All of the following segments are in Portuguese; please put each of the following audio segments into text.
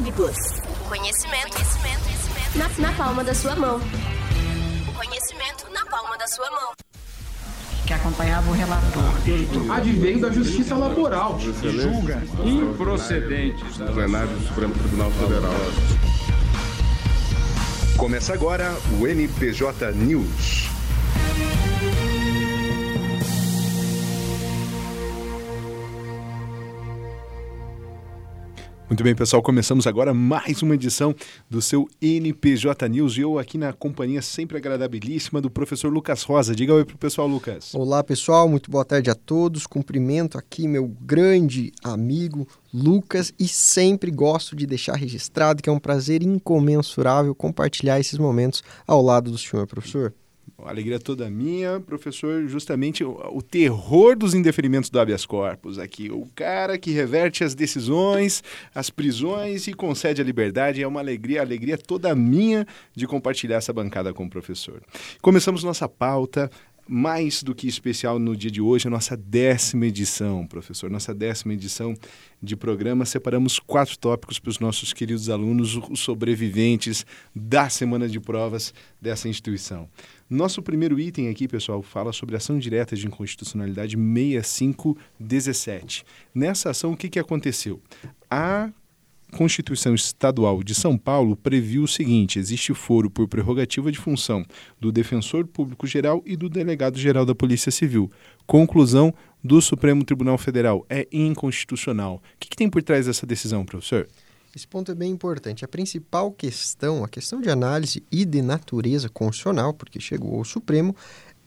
Mag Plus. Conhecimento, conhecimento, conhecimento. Na, na palma da sua mão. Conhecimento na palma da sua mão. Que acompanhava o relator. Advém da justiça laboral. julga improcedentes. plenário do Supremo Tribunal Federal. Começa agora o NPJ News. Muito bem, pessoal, começamos agora mais uma edição do seu NPJ News e eu aqui na companhia sempre agradabilíssima do professor Lucas Rosa. Diga oi pro pessoal, Lucas. Olá, pessoal, muito boa tarde a todos. Cumprimento aqui meu grande amigo Lucas e sempre gosto de deixar registrado que é um prazer incomensurável compartilhar esses momentos ao lado do senhor, professor. Alegria toda minha, professor, justamente o, o, terror dos indeferimentos do habeas corpus aqui. O cara que reverte as decisões, as prisões e concede a liberdade. É uma alegria, alegria toda minha de compartilhar essa bancada com o professor. Começamos nossa pauta mais do que especial no dia de hoje, a nossa décima edição, professor. Nossa décima edição de programa. Separamos quatro tópicos para os nossos queridos alunos, os sobreviventes da semana de provas dessa instituição. Nosso primeiro item aqui, pessoal, fala sobre ação direta de inconstitucionalidade 6517. Nessa ação, o que, que aconteceu? A Constituição Estadual de São Paulo previu o seguinte: existe foro por prerrogativa de função do defensor público geral e do delegado geral da Polícia Civil. Conclusão do Supremo Tribunal Federal é inconstitucional. O que, que tem por trás dessa decisão, professor? Esse ponto é bem importante. A principal questão, a questão de análise e de natureza constitucional, porque chegou ao Supremo,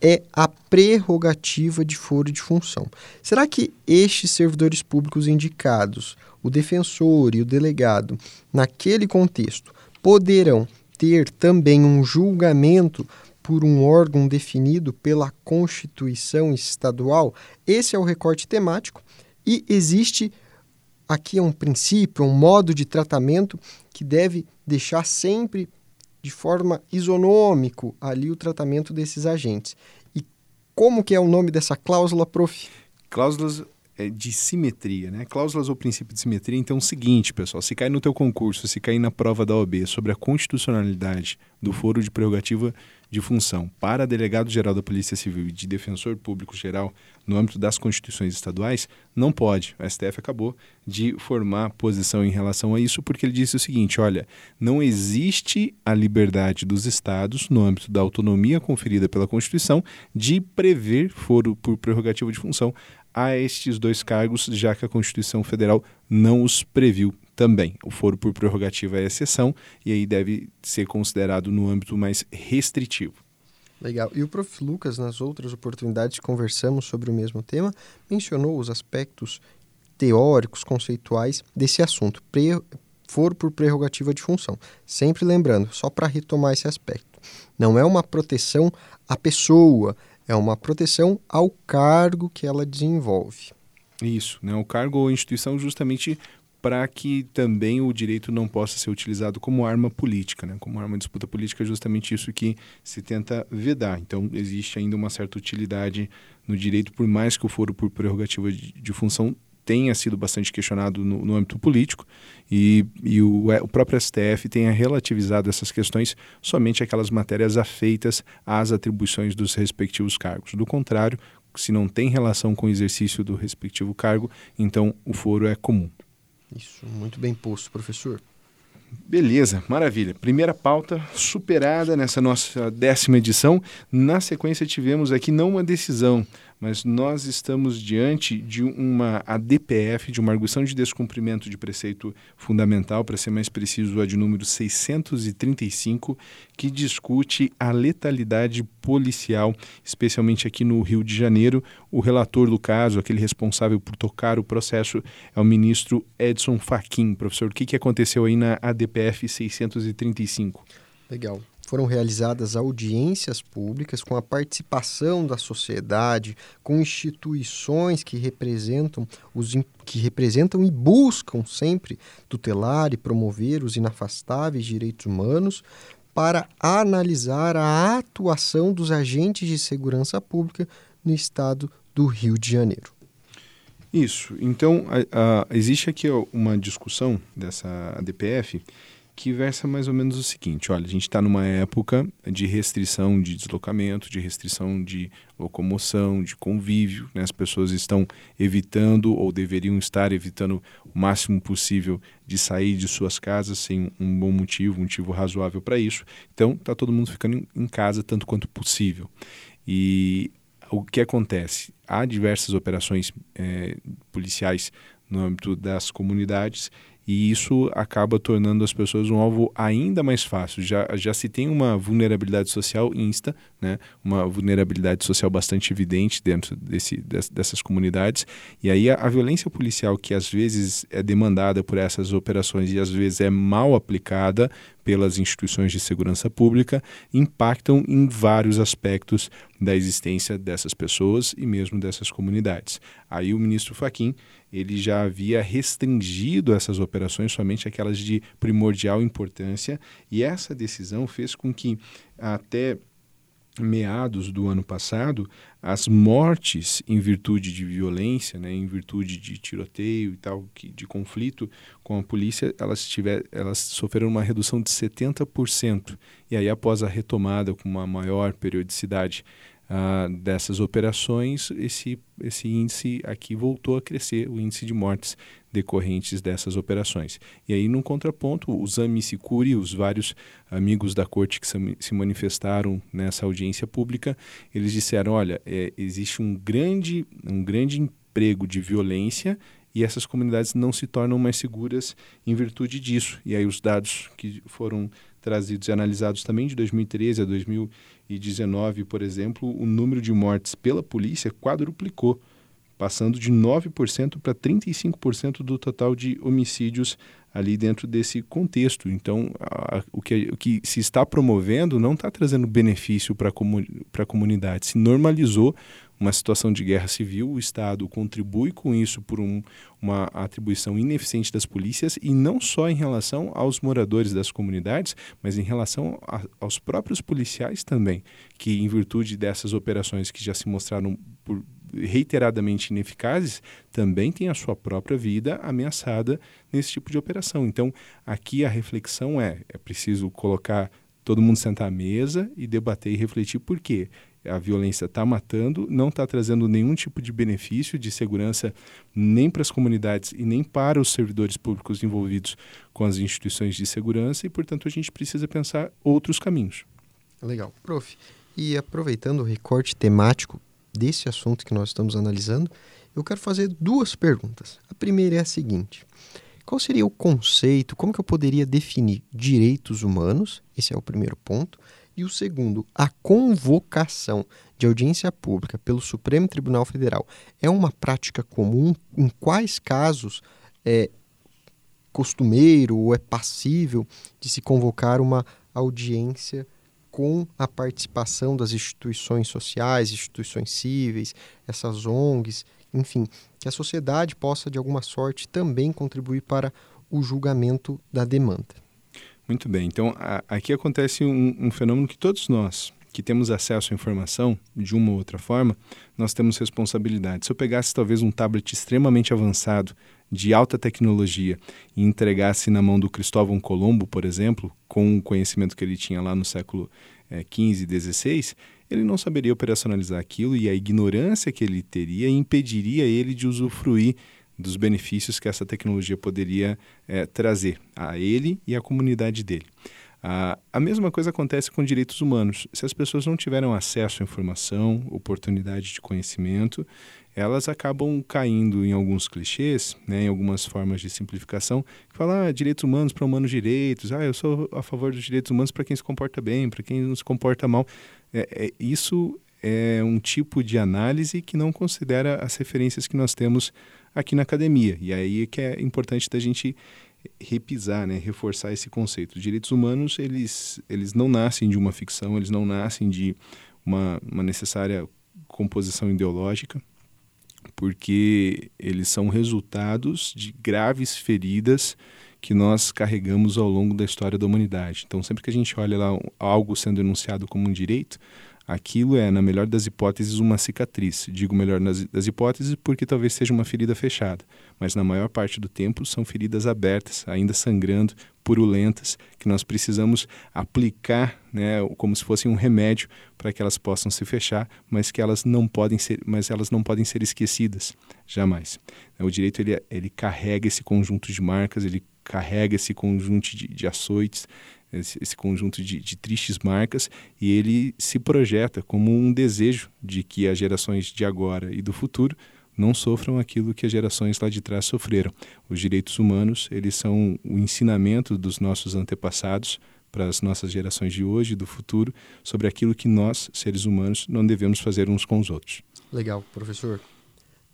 é a prerrogativa de foro de função. Será que estes servidores públicos indicados, o defensor e o delegado, naquele contexto, poderão ter também um julgamento por um órgão definido pela Constituição Estadual? Esse é o recorte temático e existe aqui é um princípio, um modo de tratamento que deve deixar sempre de forma isonômico ali o tratamento desses agentes. E como que é o nome dessa cláusula, prof? Cláusulas é, de simetria, né? Cláusulas ou princípio de simetria. Então, é o seguinte, pessoal, se cair no teu concurso, se cair na prova da OAB sobre a constitucionalidade do foro de prerrogativa de função para delegado-geral da Polícia Civil e de defensor público geral no âmbito das constituições estaduais, não pode. O STF acabou de formar posição em relação a isso porque ele disse o seguinte: olha, não existe a liberdade dos estados, no âmbito da autonomia conferida pela Constituição, de prever foro por prerrogativa de função a estes dois cargos, já que a Constituição Federal não os previu também. O foro por prerrogativa é exceção e aí deve ser considerado no âmbito mais restritivo. Legal. E o prof. Lucas, nas outras oportunidades que conversamos sobre o mesmo tema, mencionou os aspectos teóricos, conceituais desse assunto, pre foro por prerrogativa de função. Sempre lembrando, só para retomar esse aspecto, não é uma proteção à pessoa, é uma proteção ao cargo que ela desenvolve. Isso, né? o cargo ou instituição justamente para que também o direito não possa ser utilizado como arma política, né? como arma de disputa política, é justamente isso que se tenta vedar. Então, existe ainda uma certa utilidade no direito, por mais que o foro por prerrogativa de, de função tenha sido bastante questionado no, no âmbito político e, e o, é, o, próprio STF tenha relativizado essas questões somente aquelas matérias afeitas às atribuições dos respectivos cargos. Do contrário, se não tem relação com o exercício do respectivo cargo, então o foro é comum. Isso, muito bem posto, professor. Beleza, maravilha. Primeira pauta superada nessa nossa décima edição. Na sequência, tivemos aqui não uma decisão, mas nós estamos diante de uma ADPF, de uma arguição de descumprimento de preceito fundamental, para ser mais preciso, a de número 635, que discute a letalidade policial, especialmente aqui no Rio de Janeiro. O relator do caso, aquele responsável por tocar o processo, é o ministro Edson Fachin. Professor, o que, aconteceu aí na ADPF 635? Legal foram realizadas audiências públicas com a participação da sociedade, com instituições que representam os que representam e buscam sempre tutelar e promover os inafastáveis direitos humanos para analisar a atuação dos agentes de segurança pública no estado do Rio de Janeiro. Isso. Então, a, a, existe aqui uma discussão dessa DPF que versa mais ou menos o seguinte: olha, a gente está numa época de restrição de deslocamento, de restrição de locomoção, de convívio. Né? As pessoas estão evitando ou deveriam estar evitando o máximo possível de sair de suas casas sem um bom motivo, um motivo razoável para isso. Então, está todo mundo ficando em casa tanto quanto possível. E o que acontece? Há diversas operações é, policiais no âmbito das comunidades e isso acaba tornando as pessoas um alvo ainda mais fácil. Já, já se tem uma vulnerabilidade social insta, né? uma vulnerabilidade social bastante evidente dentro desse, dessas comunidades, e aí a, a violência policial, que às vezes é demandada por essas operações e às vezes é mal aplicada pelas instituições de segurança pública, impactam em vários aspectos da existência dessas pessoas e mesmo dessas comunidades. Aí o ministro Faquim ele já havia restringido essas operações somente aquelas de primordial importância, e essa decisão fez com que até meados do ano passado, as mortes em virtude de violência, né, em virtude de tiroteio e tal, que, de conflito com a polícia, elas, tiver, elas sofreram uma redução de 70%. E aí, após a retomada com uma maior periodicidade ah, dessas operações, esse, esse índice aqui voltou a crescer, o índice de mortes decorrentes dessas operações. E aí, num contraponto, os Amicicuri, os vários amigos da corte que se manifestaram nessa audiência pública, eles disseram, olha, é, existe um grande, um grande emprego de violência e essas comunidades não se tornam mais seguras em virtude disso. E aí os dados que foram trazidos e analisados também de 2013 a 2019, por exemplo, o número de mortes pela polícia quadruplicou, passando de 9% para 35% do total de homicídios ali dentro desse contexto. Então, a, o, que, o que se está promovendo não está trazendo benefício para a comunidade. Se normalizou uma situação de guerra civil, o Estado contribui com isso por um, uma atribuição ineficiente das polícias e não só em relação aos moradores das comunidades, mas em relação a, aos próprios policiais também, que em virtude dessas operações que já se mostraram por, reiteradamente ineficazes, também têm a sua própria vida ameaçada nesse tipo de operação. Então, aqui a reflexão é: é preciso colocar todo mundo sentar à mesa e debater e refletir por quê a violência está matando, não está trazendo nenhum tipo de benefício de segurança nem para as comunidades e nem para os servidores públicos envolvidos com as instituições de segurança e, portanto, a gente precisa pensar outros caminhos. Legal. Prof, e aproveitando o recorte temático desse assunto que nós estamos analisando, eu quero fazer duas perguntas. A primeira é a seguinte: qual seria o conceito, como que eu poderia definir direitos humanos? Esse é o primeiro ponto. E o segundo, a convocação de audiência pública pelo Supremo Tribunal Federal é uma prática comum? Em quais casos é costumeiro ou é passível de se convocar uma audiência com a participação das instituições sociais, instituições cíveis, essas ONGs, enfim, que a sociedade possa de alguma sorte também contribuir para o julgamento da demanda. Muito bem. Então, a, aqui acontece um, um, fenômeno que todos nós que temos acesso à informação de uma ou outra forma, nós temos responsabilidade. Se eu pegasse talvez um tablet extremamente avançado, de alta tecnologia, e entregasse na mão do Cristóvão Colombo, por exemplo, com o conhecimento que ele tinha lá no século XV e XVI, ele não saberia operacionalizar aquilo e a ignorância que ele teria impediria ele de usufruir dos benefícios que essa tecnologia poderia é, trazer a ele e à comunidade dele. A mesma coisa acontece com direitos humanos. Se as pessoas não tiveram acesso à informação, oportunidade de conhecimento, elas acabam caindo em alguns clichês, né, em algumas formas de simplificação, que falam ah, direitos humanos para humanos direitos, ah, eu sou a favor dos direitos humanos para quem se comporta bem, para quem não se comporta mal. É, é, isso é um tipo de análise que não considera as referências que nós temos aqui na academia. E aí que é importante da gente repisar, né, reforçar esse conceito. Os direitos humanos, eles, eles não nascem de uma ficção, eles não nascem de uma, uma necessária composição ideológica, porque eles são resultados de graves feridas que nós carregamos ao longo da história da humanidade. Então, sempre que a gente olha lá algo sendo enunciado como um direito, aquilo é, na melhor das hipóteses, uma cicatriz. Digo melhor das hipóteses porque talvez seja uma ferida fechada, mas na maior parte do tempo são feridas abertas, ainda sangrando, purulentas, que nós precisamos aplicar, né, como se fosse um remédio para que elas possam se fechar, mas que elas não podem ser, mas elas não podem ser esquecidas, jamais. O direito ele, ele carrega esse conjunto de marcas, ele carrega esse conjunto de, de açoites, esse, esse conjunto de, de, tristes marcas e ele se projeta como um desejo de que as gerações de agora e do futuro não sofram aquilo que as gerações lá de trás sofreram. Os direitos humanos, eles são o ensinamento dos nossos antepassados para as nossas gerações de hoje e do futuro sobre aquilo que nós, seres humanos, não devemos fazer uns com os outros. Legal, professor.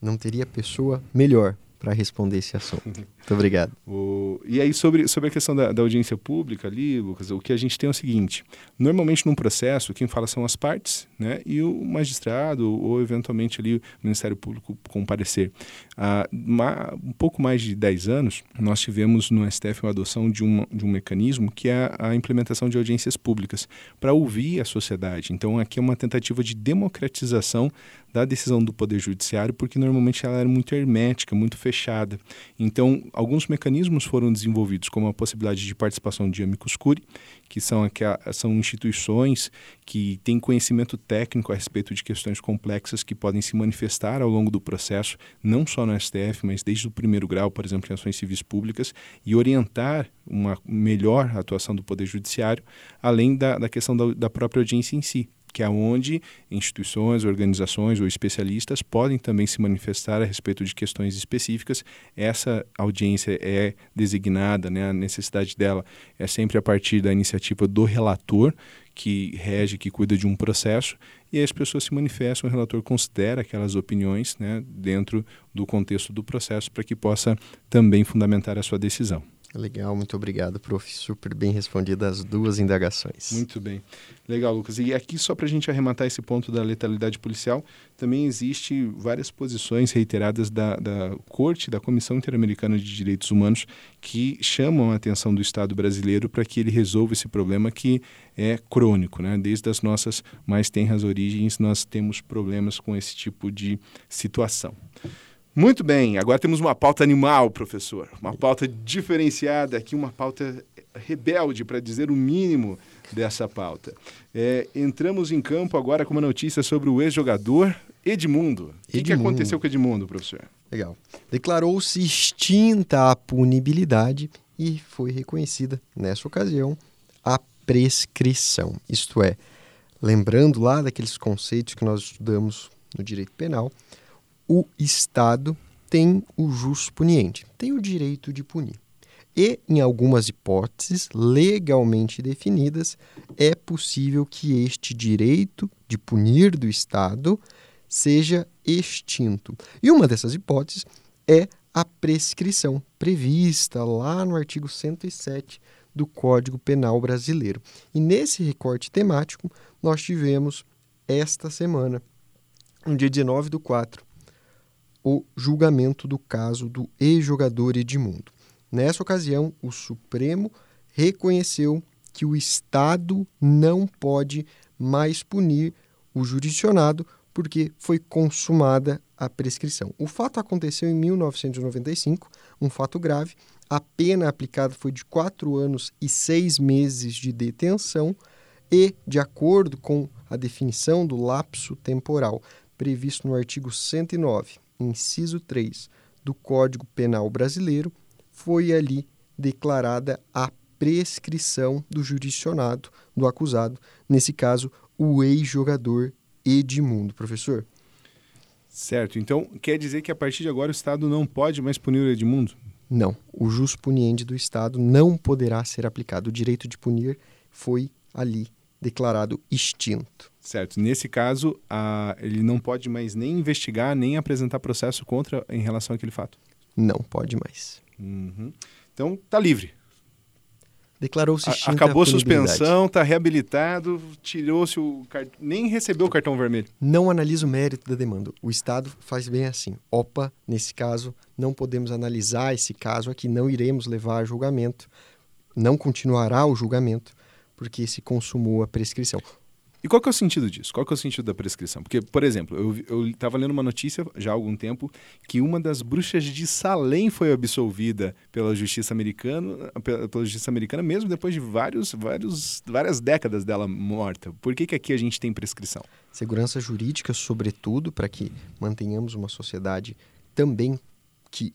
Não teria pessoa melhor para responder esse assunto. Muito obrigado. O, e aí, sobre, sobre a questão da, da, audiência pública ali, Lucas, o que a gente tem é o seguinte: normalmente num processo, quem fala são as partes, né? E o magistrado, ou eventualmente ali o Ministério Público com parecer. Há um pouco mais de 10 anos, nós tivemos no STF uma adoção de um, de um mecanismo que é a implementação de audiências públicas para ouvir a sociedade. Então, aqui é uma tentativa de democratização da decisão do Poder Judiciário, porque normalmente ela era muito hermética, muito fechada. Então, alguns mecanismos foram desenvolvidos, como a possibilidade de participação de amicus curiae, que são, são instituições que têm conhecimento técnico a respeito de questões complexas que podem se manifestar ao longo do processo, não só no STF, mas desde o primeiro grau, por exemplo, em ações civis públicas, e orientar uma melhor atuação do Poder Judiciário, além da, da questão da, da própria audiência em si que é onde instituições, organizações ou especialistas podem também se manifestar a respeito de questões específicas. Essa audiência é designada, né, a necessidade dela é sempre a partir da iniciativa do relator, que rege, que cuida de um processo, e as pessoas se manifestam, o relator considera aquelas opiniões né, dentro do contexto do processo para que possa também fundamentar a sua decisão. Legal, muito obrigado, prof. Super bem respondidas as duas indagações. Muito bem. Legal, Lucas. E aqui, só para a gente arrematar esse ponto da letalidade policial, também existe várias posições reiteradas da, da Corte, da Comissão Interamericana de Direitos Humanos, que chamam a atenção do Estado brasileiro para que ele resolva esse problema que é crônico. Né? Desde as nossas mais tenras origens, nós temos problemas com esse tipo de situação. Muito bem, agora temos uma pauta animal, professor. Uma pauta diferenciada aqui, uma pauta rebelde, para dizer o mínimo dessa pauta. É, entramos em campo agora com uma notícia sobre o ex-jogador Edmundo. O que, que, aconteceu com Edmundo, professor? Legal. Declarou-se extinta a punibilidade e foi reconhecida, nessa ocasião, a prescrição. Isto é, lembrando lá daqueles conceitos que nós estudamos no direito penal, o Estado tem o jus puniente, tem o direito de punir. E, em algumas hipóteses legalmente definidas, é possível que este direito de punir do Estado seja extinto. E uma dessas hipóteses é a prescrição, prevista lá no artigo 107 do Código Penal Brasileiro. E nesse recorte temático, nós tivemos esta semana, no dia 19 do 4, o julgamento do caso do ex-jogador Edmundo. Nessa ocasião, o Supremo reconheceu que o Estado não pode mais punir o jurisdicionado porque foi consumada a prescrição. O fato aconteceu em 1995, um fato grave. A pena aplicada foi de quatro anos e seis meses de detenção e, de acordo com a definição do lapso temporal previsto no artigo 109 inciso 3 do Código Penal Brasileiro, foi ali declarada a prescrição do jurisdicionado do acusado, nesse caso, o ex-jogador Edmundo. Professor? Certo. Então, quer dizer que a partir de agora o Estado não pode mais punir o Edmundo? Não. O jus puniendi do Estado não poderá ser aplicado. O direito de punir foi ali declarado extinto. Certo. Nesse caso, a, ele não pode mais nem investigar, nem apresentar processo contra em relação àquele fato? Não pode mais. Uhum. Então, está livre. Declarou-se Acabou a suspensão, está reabilitado, tirou-se o cartão, nem recebeu o cartão vermelho. Não analisa o mérito da demanda. O Estado faz bem assim. Opa, nesse caso, não podemos analisar esse caso aqui, não iremos levar a julgamento, não continuará o julgamento, porque se consumou a prescrição. E qual que é o sentido disso? Qual que é o sentido da prescrição? Porque, por exemplo, eu estava lendo uma notícia já há algum tempo que uma das bruxas de Salem foi absolvida pela justiça americana, pela, pela justiça americana mesmo depois de vários, vários, várias décadas dela morta. Por que, que aqui a gente tem prescrição? Segurança jurídica, sobretudo, para que mantenhamos uma sociedade também que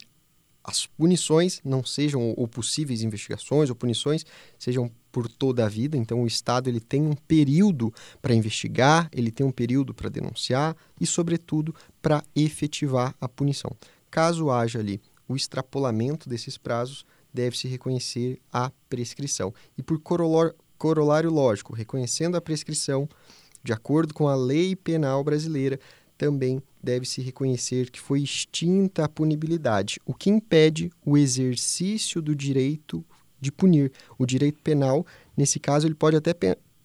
as punições não sejam ou possíveis investigações ou punições sejam por toda a vida. Então o Estado ele tem um período para investigar, ele tem um período para denunciar e, sobretudo, para efetivar a punição. Caso haja ali o extrapolamento desses prazos, deve-se reconhecer a prescrição. E por corolário lógico, reconhecendo a prescrição, de acordo com a lei penal brasileira, também deve-se reconhecer que foi extinta a punibilidade, o que impede o exercício do direito de punir. O direito penal, nesse caso, ele pode até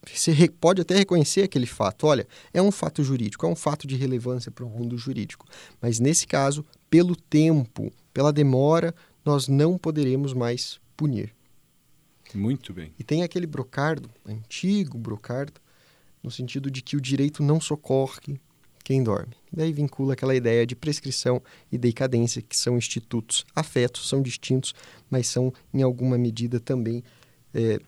você pode até reconhecer aquele fato. Olha, é um fato jurídico, é um fato de relevância para o mundo jurídico. Mas nesse caso, pelo tempo, pela demora, nós não poderemos mais punir. Muito bem. E tem aquele brocardo, antigo brocardo, no sentido de que o direito não socorre quem dorme. Daí vincula aquela ideia de prescrição e decadência, que são institutos afetos, são distintos, mas são, em alguma medida, também é,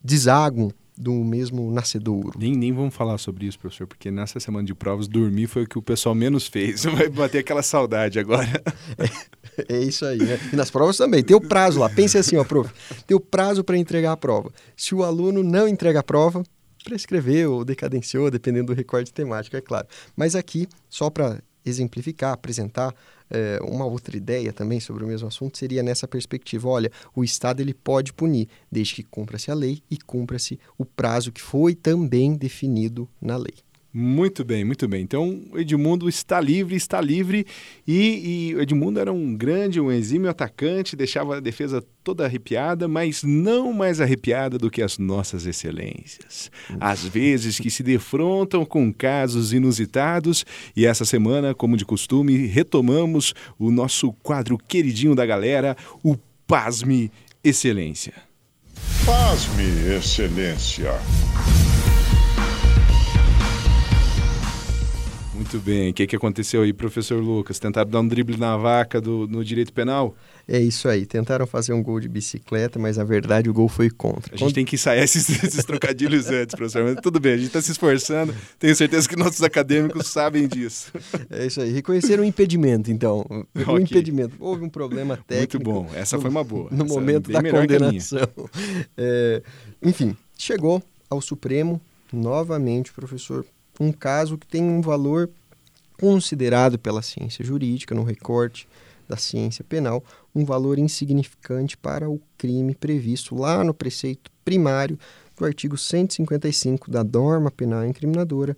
deságua do mesmo nascedouro. Nem, nem vamos falar sobre isso, professor, porque nessa semana de provas, dormir foi o que o pessoal menos fez. Vai bater aquela saudade agora. É, é isso aí, né? E nas provas também. Tem o prazo lá. Pense assim, ó, prof. Tem o prazo para entregar a prova. Se o aluno não entrega a prova, prescreveu ou decadenciou, dependendo do recorte temático, é claro. Mas aqui, só para exemplificar, apresentar é, uma outra ideia também sobre o mesmo assunto, seria nessa perspectiva, olha, o Estado ele pode punir, desde que cumpra-se a lei e cumpra-se o prazo que foi também definido na lei. Muito bem, muito bem. Então, Edmundo está livre, está livre. E, e Edmundo era um grande, um exímio atacante, deixava a defesa toda arrepiada, mas não mais arrepiada do que as nossas excelências. Às vezes que se defrontam com casos inusitados. E essa semana, como de costume, retomamos o nosso quadro queridinho da galera, o Pasme Excelência. Pasme Excelência. Muito bem. O que, que aconteceu aí, professor Lucas? Tentaram dar um drible na vaca do, no direito penal? É isso aí. Tentaram fazer um gol de bicicleta, mas na verdade o gol foi contra. A gente tem que ensaiar esses, esses trocadilhos antes, professor. Mas tudo bem, a gente está se esforçando. Tenho certeza que nossos acadêmicos sabem disso. É isso aí. Reconhecer um impedimento, então. Um okay. impedimento. Houve um problema técnico. Muito bom. Essa no, foi uma boa. No Essa é momento da condenação. É, enfim, chegou ao Supremo novamente, professor um caso que tem um valor considerado pela ciência jurídica, no recorte da ciência penal, um valor insignificante para o crime previsto lá no preceito primário do artigo 155 da norma penal incriminadora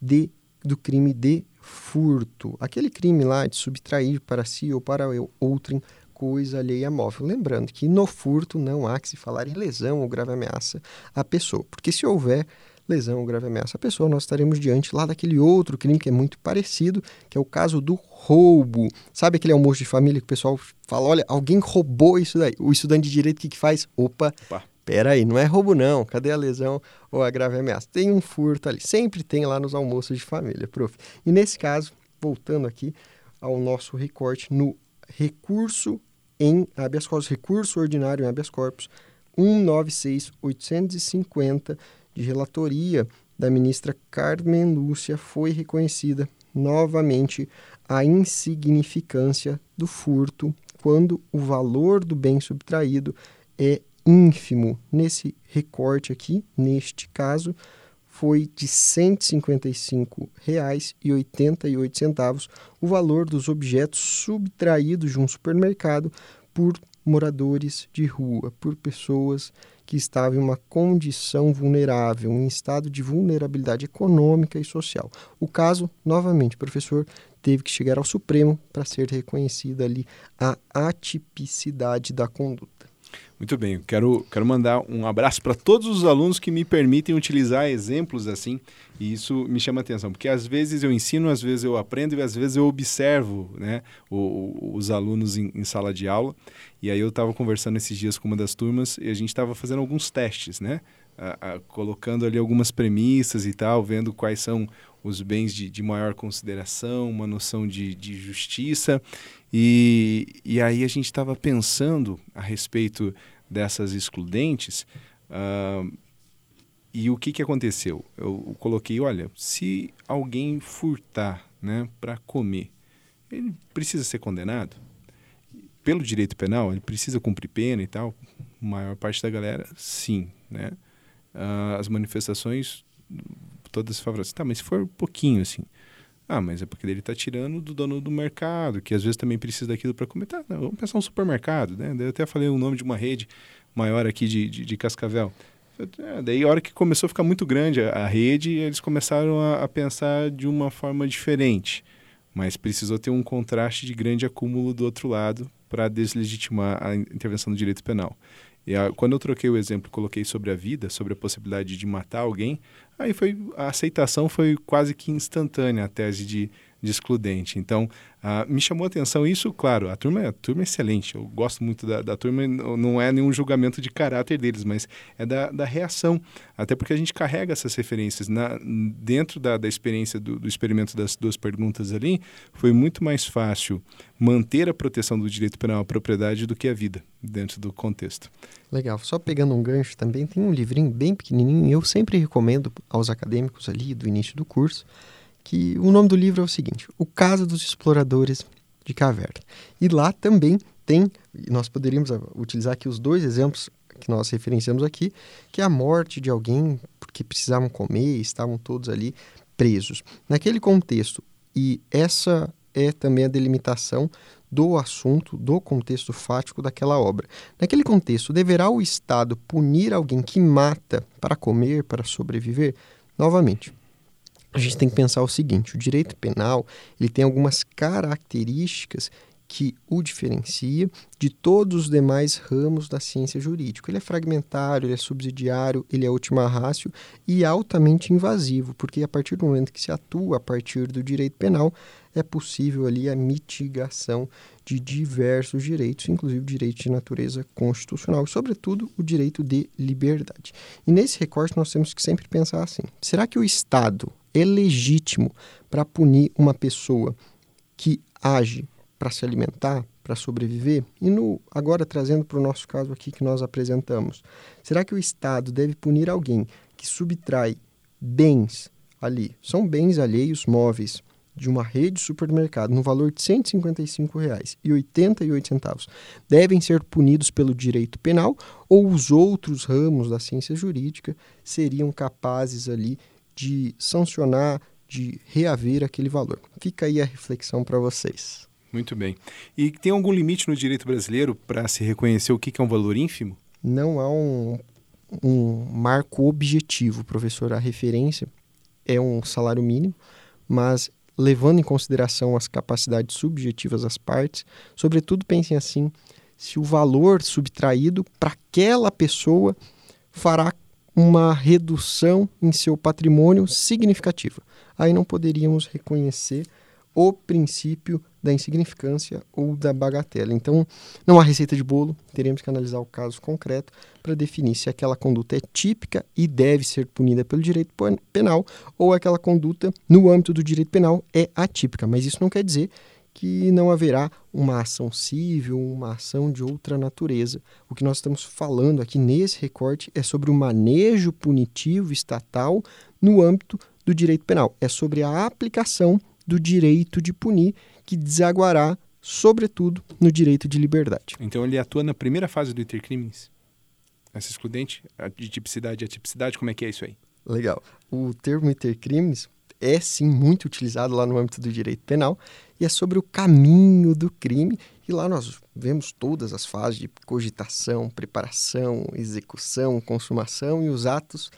de, do crime de furto. Aquele crime lá de subtrair para si ou para outrem coisa alheia móvel. Lembrando que no furto não há que se falar em lesão ou grave ameaça à pessoa, porque se houver lesão ou grave ameaça à pessoa, nós estaremos diante lá daquele outro crime que é muito parecido, que é o caso do roubo. Sabe aquele almoço de família que o pessoal fala, olha, alguém roubou isso daí. O estudante de direito, o que, que faz? Opa, Opa. peraí, não é roubo não, cadê a lesão ou a grave ameaça? Tem um furto ali, sempre tem lá nos almoços de família, prof. E nesse caso, voltando aqui ao nosso recorte no recurso em habeas corpus, recurso ordinário em habeas corpus 196850 de relatoria da ministra Carmen Lúcia foi reconhecida novamente a insignificância do furto quando o valor do bem subtraído é ínfimo. Nesse recorte aqui, neste caso, foi de R$ 155,88 o valor dos objetos subtraídos de um supermercado por moradores de rua, por pessoas que estava em uma condição vulnerável, em estado de vulnerabilidade econômica e social. O caso, novamente, professor teve que chegar ao Supremo para ser reconhecida ali a atipicidade da conduta. Muito bem, quero, quero mandar um abraço para todos os alunos que me permitem utilizar exemplos assim, e isso me chama atenção, porque às vezes eu ensino, às vezes eu aprendo e às vezes eu observo né, o, os alunos em, em, sala de aula. E aí eu estava conversando esses dias com uma das turmas e a gente estava fazendo alguns testes, né? a, a, colocando ali algumas premissas e tal, vendo quais são os bens de, de maior consideração, uma noção de, de justiça. E, e aí a gente estava pensando a respeito dessas excludentes. Uh, e o que, que aconteceu? Eu coloquei, olha, se alguém furtar né, para comer, ele precisa ser condenado? Pelo direito penal, ele precisa cumprir pena e tal? A maior parte da galera, sim. Né? Uh, as manifestações todas favoráveis. Tá, mas se for um pouquinho assim. Ah, mas é porque ele está tirando do dono do mercado, que às vezes também precisa daquilo para comer. Tá, vamos pensar um supermercado, né? Eu até falei o nome de uma rede maior aqui de, de, de Cascavel. É, daí, a hora que começou a ficar muito grande a, a rede, eles começaram a, a, pensar de uma forma diferente. Mas precisou ter um contraste de grande acúmulo do outro lado para deslegitimar a intervenção do direito penal. E a, quando eu troquei o exemplo, coloquei sobre a vida, sobre a possibilidade de matar alguém, aí foi a aceitação foi quase que instantânea a tese de de excludente. Então, uh, me chamou a atenção isso, claro, a turma, a turma é excelente, eu gosto muito da, da turma, não é nenhum julgamento de caráter deles, mas é da, da reação, até porque a gente carrega essas referências. Na, dentro da, da experiência do, do experimento das duas perguntas ali, foi muito mais fácil manter a proteção do direito penal à propriedade do que a vida, dentro do contexto. Legal. Só pegando um gancho também, tem um livrinho bem pequenininho, eu sempre recomendo aos acadêmicos ali do início do curso, que o nome do livro é o seguinte: O Caso dos Exploradores de Caverna. E lá também tem, nós poderíamos utilizar aqui os dois exemplos que nós referenciamos aqui, que é a morte de alguém porque precisavam comer, estavam todos ali presos. Naquele contexto, e essa é também a delimitação do assunto, do contexto fático daquela obra. Naquele contexto, deverá o Estado punir alguém que mata para comer, para sobreviver? Novamente, a gente tem que pensar o seguinte: o direito penal ele tem algumas características que o diferencia de todos os demais ramos da ciência jurídica. Ele é fragmentário, ele é subsidiário, ele é última rácio e altamente invasivo, porque a partir do momento que se atua a partir do direito penal, é possível ali a mitigação de diversos direitos, inclusive direitos de natureza constitucional e, sobretudo, o direito de liberdade. E nesse recorte nós temos que sempre pensar assim: será que o Estado é legítimo para punir uma pessoa que age para se alimentar, para sobreviver? E no agora trazendo para o nosso caso aqui que nós apresentamos, será que o Estado deve punir alguém que subtrai bens ali, são bens alheios móveis de uma rede de supermercado no valor de R$ 155,88 devem ser punidos pelo direito penal ou os outros ramos da ciência jurídica seriam capazes ali de sancionar, de reaver aquele valor. Fica aí a reflexão para vocês. Muito bem. E tem algum limite no direito brasileiro para se reconhecer o que é um valor ínfimo? Não há um, um marco objetivo, professor. A referência é um salário mínimo, mas levando em consideração as capacidades subjetivas das partes, sobretudo pensem assim, se o valor subtraído para aquela pessoa fará uma redução em seu patrimônio significativa. Aí não poderíamos reconhecer o princípio da insignificância ou da bagatela. Então, não há receita de bolo, teremos que analisar o caso concreto para definir se aquela conduta é típica e deve ser punida pelo direito penal ou aquela conduta, no âmbito do direito penal, é atípica. Mas isso não quer dizer que não haverá uma ação civil, uma ação de outra natureza. O que nós estamos falando aqui nesse recorte é sobre o manejo punitivo estatal no âmbito do direito penal. É sobre a aplicação do direito de punir, que desaguará, sobretudo, no direito de liberdade. Então ele atua na primeira fase do intercrimes? Essa excludente, de tipicidade e atipicidade, como é que é isso aí? Legal. O termo intercrimes é sim muito utilizado lá no âmbito do direito penal e é sobre o caminho do crime. E lá nós vemos todas as fases de cogitação, preparação, execução, consumação e os atos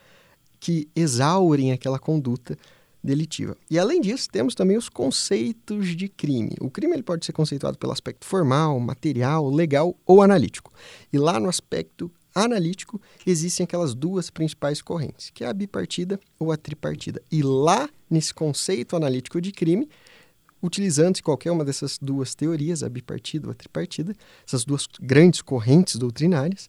que exaurem aquela conduta delitiva. E além disso, temos também os conceitos de crime. O crime ele pode ser conceituado pelo aspecto formal, material, legal ou analítico. E lá no aspecto analítico existem aquelas duas principais correntes, que é a bipartida ou a tripartida. E lá nesse conceito analítico de crime, utilizando-se qualquer uma dessas duas teorias, a bipartida ou a tripartida, essas duas grandes correntes doutrinárias,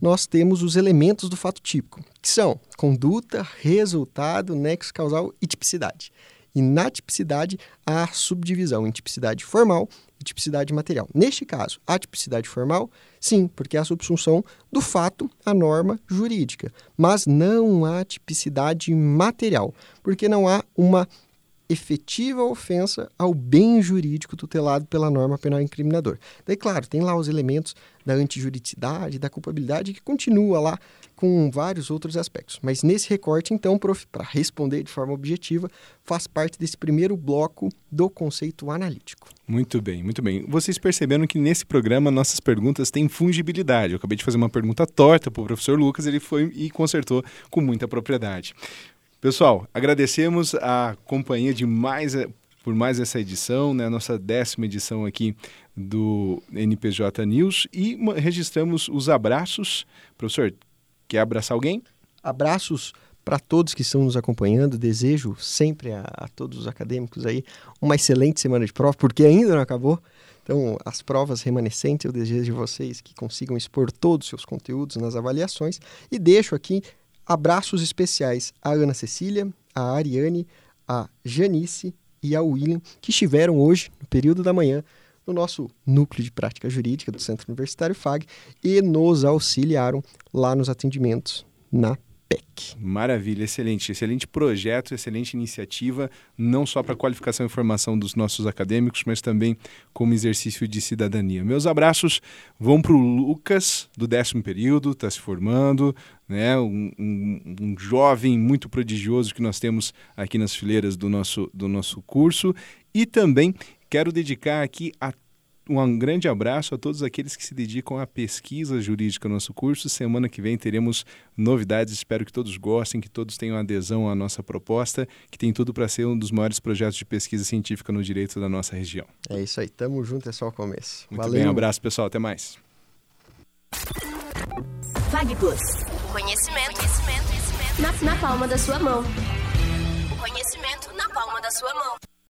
nós temos os elementos do fato típico, que são conduta, resultado, nexo causal e tipicidade. E na tipicidade, há subdivisão em tipicidade formal e tipicidade material. Neste caso, a tipicidade formal, sim, porque é a subsunção do fato à norma jurídica, mas não há tipicidade material, porque não há uma efetiva ofensa ao bem jurídico tutelado pela norma penal incriminador. Daí, claro, tem lá os elementos da antijuridicidade, da culpabilidade, que continua lá com vários outros aspectos. Mas nesse recorte, então, para responder de forma objetiva, faz parte desse primeiro bloco do conceito analítico. Muito bem, muito bem. Vocês perceberam que nesse programa nossas perguntas têm fungibilidade. Eu acabei de fazer uma pergunta torta para o professor Lucas, ele foi e consertou com muita propriedade. Pessoal, agradecemos a companhia de mais por mais essa edição, né, nossa décima edição aqui do NPJ News e registramos os abraços. Professor, quer abraçar alguém? Abraços para todos que estão nos acompanhando. Desejo sempre a, a, todos os acadêmicos aí uma excelente semana de prova, porque ainda não acabou. Então, as provas remanescentes, eu desejo de vocês que consigam expor todos os seus conteúdos nas avaliações e deixo aqui Abraços especiais à Ana Cecília, à Ariane, à Janice e ao William, que estiveram hoje, no período da manhã, no nosso núcleo de prática jurídica do Centro Universitário FAG e nos auxiliaram lá nos atendimentos na Maravilha, excelente, excelente projeto, excelente iniciativa, não só para qualificação e formação dos nossos acadêmicos, mas também como exercício de cidadania. Meus abraços vão para o Lucas, do décimo período, está se formando, né? Um, um, um, jovem muito prodigioso que nós temos aqui nas fileiras do nosso, do nosso curso, e também quero dedicar aqui a um grande abraço a todos aqueles que se dedicam à pesquisa jurídica no nosso curso. Semana que vem teremos novidades. Espero que todos gostem, que todos tenham adesão à nossa proposta, que tem tudo para ser um dos maiores projetos de pesquisa científica no direito da nossa região. É isso aí. Tamo junto, é só o começo. Muito Valeu. bem, um abraço, pessoal. Até mais. FagPlus. Conhecimento, conhecimento, conhecimento. Na, na palma da sua mão. O conhecimento na palma da sua mão.